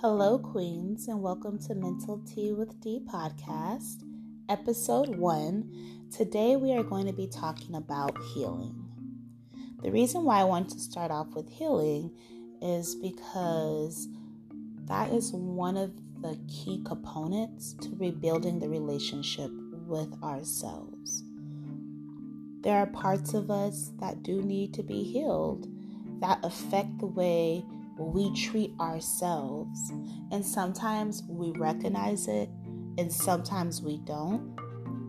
Hello, Queens, and welcome to Mental Tea with Dee podcast, episode one. Today, we are going to be talking about healing. The reason why I want to start off with healing is because that is one of the key components to rebuilding the relationship with ourselves. There are parts of us that do need to be healed that affect the way we treat ourselves. And sometimes we recognize it, and sometimes we don't.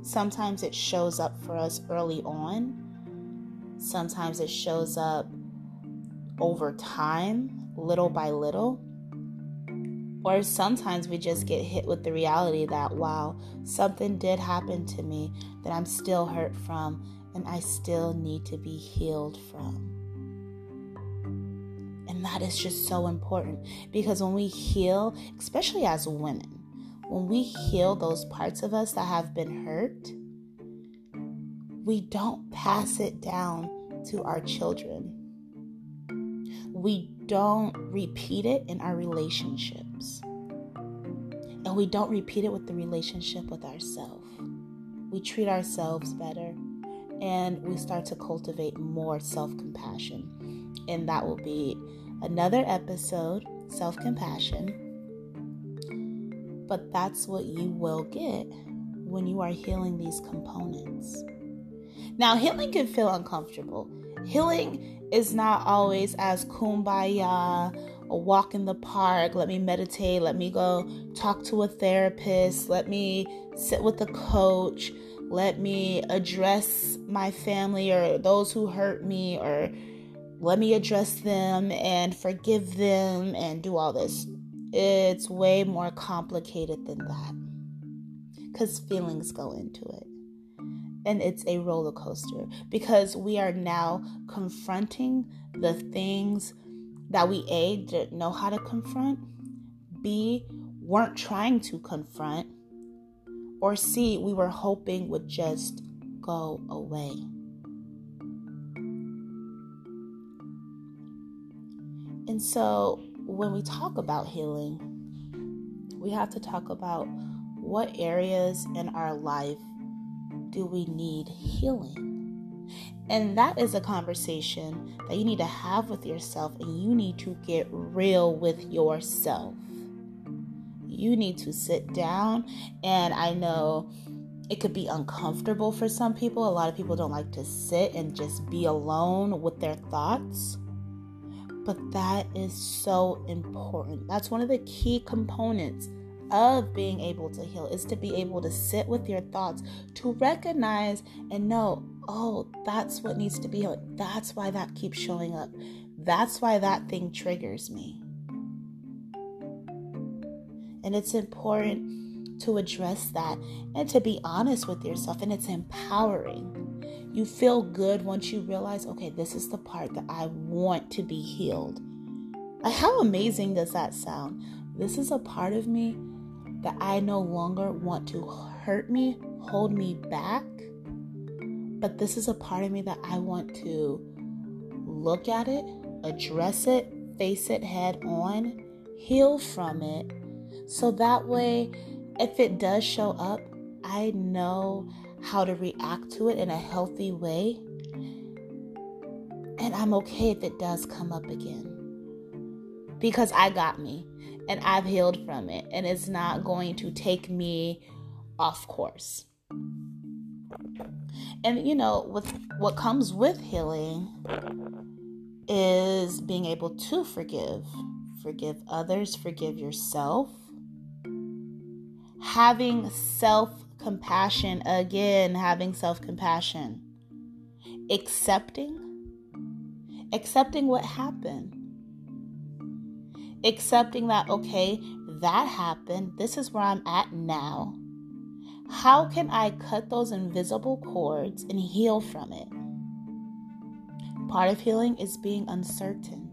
Sometimes it shows up for us early on, sometimes it shows up over time, little by little. Or sometimes we just get hit with the reality that, wow, something did happen to me that I'm still hurt from and I still need to be healed from. And that is just so important because when we heal, especially as women, when we heal those parts of us that have been hurt, we don't pass it down to our children. We don't repeat it in our relationships. And we don't repeat it with the relationship with ourselves. We treat ourselves better and we start to cultivate more self compassion. And that will be another episode, self compassion. But that's what you will get when you are healing these components. Now, healing can feel uncomfortable. Healing is not always as kumbaya, a walk in the park, let me meditate, let me go talk to a therapist, let me sit with a coach, let me address my family or those who hurt me or let me address them and forgive them and do all this. It's way more complicated than that because feelings go into it. And it's a roller coaster because we are now confronting the things that we A, didn't know how to confront, B, weren't trying to confront, or C, we were hoping would just go away. And so when we talk about healing, we have to talk about what areas in our life do we need healing? And that is a conversation that you need to have with yourself, and you need to get real with yourself. You need to sit down, and I know it could be uncomfortable for some people. A lot of people don't like to sit and just be alone with their thoughts. But that is so important. That's one of the key components of being able to heal is to be able to sit with your thoughts, to recognize and know, oh, that's what needs to be healed. That's why that keeps showing up. That's why that thing triggers me. And it's important to address that and to be honest with yourself, and it's empowering. You feel good once you realize, okay, this is the part that I want to be healed. How amazing does that sound? This is a part of me that I no longer want to hurt me, hold me back. But this is a part of me that I want to look at it, address it, face it head on, heal from it. So that way, if it does show up, I know how to react to it in a healthy way. And I'm okay if it does come up again. Because I got me and I've healed from it, and it's not going to take me off course. And you know, with what comes with healing is being able to forgive. Forgive others, forgive yourself. Having self compassion again, having self compassion, accepting, accepting what happened, accepting that, okay, that happened, this is where I'm at now. How can I cut those invisible cords and heal from it? Part of healing is being uncertain,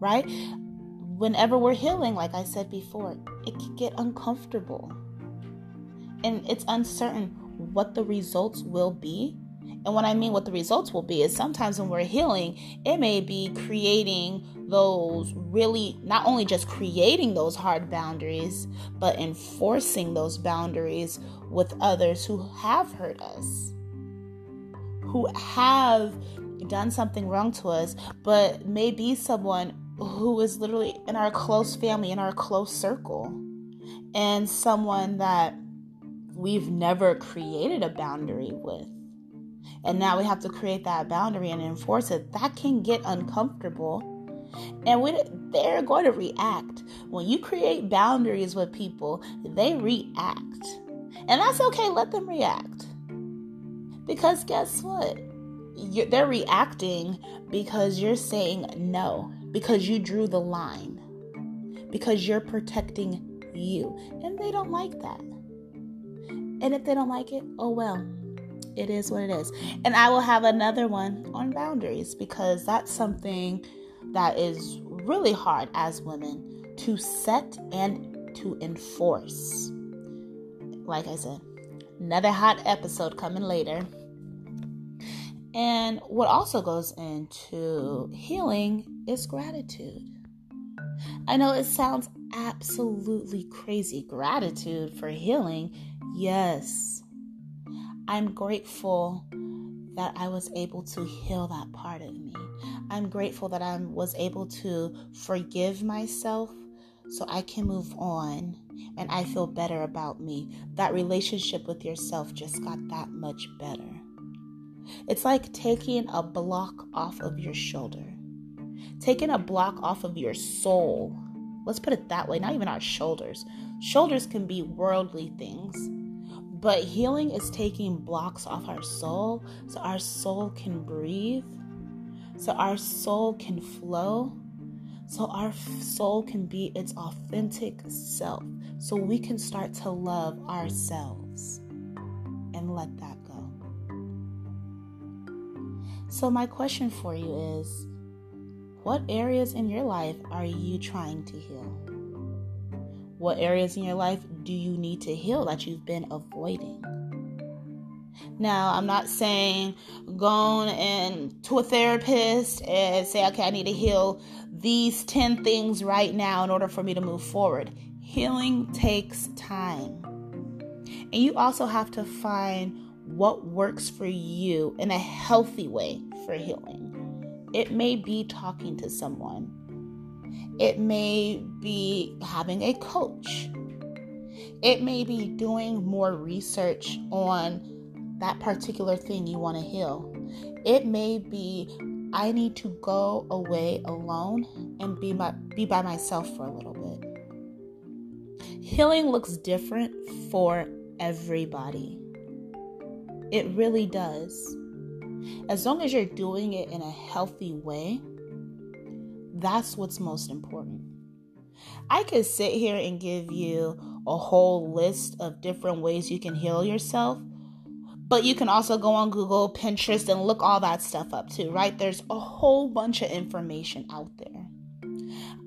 right? Whenever we're healing, like I said before, it can get uncomfortable and it's uncertain what the results will be. And what I mean what the results will be is sometimes when we're healing, it may be creating those really not only just creating those hard boundaries, but enforcing those boundaries with others who have hurt us, who have done something wrong to us, but may be someone who is literally in our close family, in our close circle, and someone that we've never created a boundary with and now we have to create that boundary and enforce it, that can get uncomfortable. And we, they're going to react. When you create boundaries with people, they react. And that's okay, let them react. Because guess what? You're, they're reacting because you're saying no, because you drew the line, because you're protecting you. And they don't like that. And if they don't like it, oh well it is what it is. And I will have another one on boundaries because that's something that is really hard as women to set and to enforce. Like I said, another hot episode coming later. And what also goes into healing is gratitude. I know it sounds absolutely crazy. Gratitude for healing, yes I'm grateful that I was able to heal that part of me. I'm grateful that I was able to forgive myself so I can move on and I feel better about me. That relationship with yourself just got that much better. It's like taking a block off of your shoulder, taking a block off of your soul. Let's put it that way, not even our shoulders. Shoulders can be worldly things but healing is taking blocks off our soul so our soul can breathe, so our soul can flow, so our soul can be its authentic self, so we can start to love ourselves and let that go. So, my question for you is what areas in your life are you trying to heal? What areas in your life do you need to heal that you've been avoiding? Now, I'm not saying go on and to a therapist and say, okay, I need to heal these 10 things right now in order for me to move forward. Healing takes time. And you also have to find what works for you in a healthy way for healing. It may be talking to someone, it may be having a coach. It may be doing more research on that particular thing you want to heal. It may be I need to go away alone and be my, be by myself for a little bit. Healing looks different for everybody. It really does. As long as you're doing it in a healthy way, that's what's most important. I could sit here and give you a whole list of different ways you can heal yourself, but you can also go on Google, Pinterest, and look all that stuff up too, right? There's a whole bunch of information out there.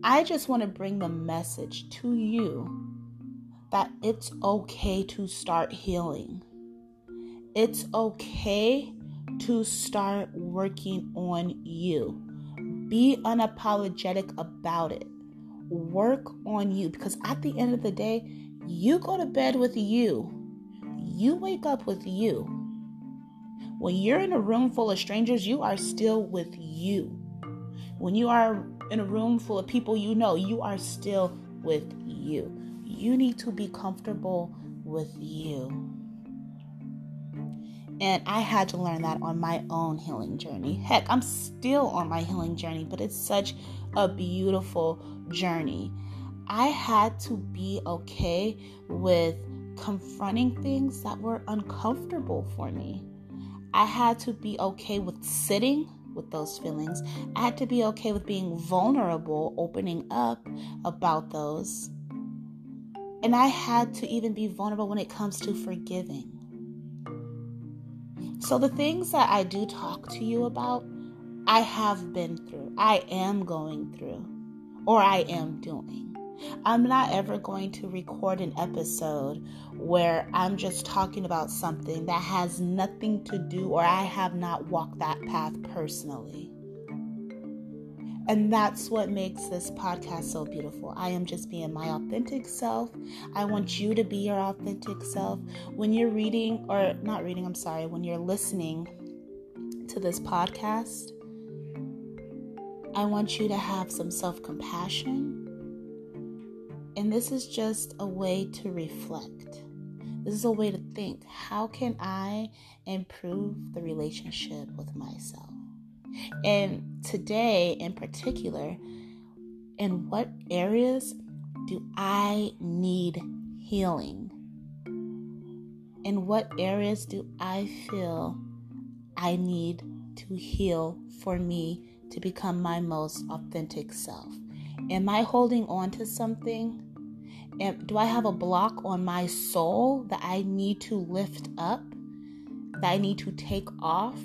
I just want to bring the message to you that it's okay to start healing. It's okay to start working on you. Be unapologetic about it. Work on you because at the end of the day, you go to bed with you. You wake up with you. When you're in a room full of strangers, you are still with you. When you are in a room full of people you know, you are still with you. You need to be comfortable with you. And I had to learn that on my own healing journey. Heck, I'm still on my healing journey, but it's such a beautiful journey. I had to be okay with confronting things that were uncomfortable for me. I had to be okay with sitting with those feelings. I had to be okay with being vulnerable, opening up about those. And I had to even be vulnerable when it comes to forgiving. So, the things that I do talk to you about, I have been through, I am going through, or I am doing. I'm not ever going to record an episode where I'm just talking about something that has nothing to do or I have not walked that path personally. And that's what makes this podcast so beautiful. I am just being my authentic self. I want you to be your authentic self. When you're reading, or not reading, I'm sorry, when you're listening to this podcast, I want you to have some self compassion. And this is just a way to reflect. This is a way to think how can I improve the relationship with myself? And today, in particular, in what areas do I need healing? In what areas do I feel I need to heal for me to become my most authentic self? Am I holding on to something? Do I have a block on my soul that I need to lift up, that I need to take off?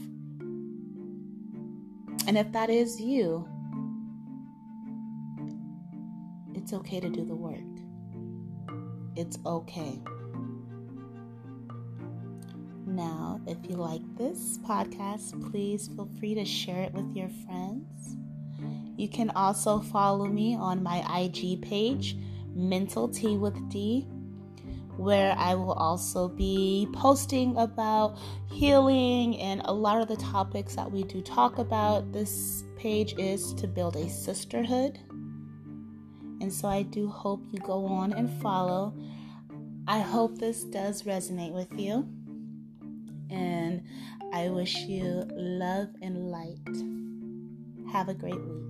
And if that is you, it's okay to do the work. It's okay. Now, if you like this podcast, please feel free to share it with your friends. You can also follow me on my IG page, Mental Tea with Dee, where I will also be posting about healing and a lot of the topics that we do talk about. This page is to build a sisterhood. And so I do hope you go on and follow. I hope this does resonate with you. And I wish you love and light. Have a great week.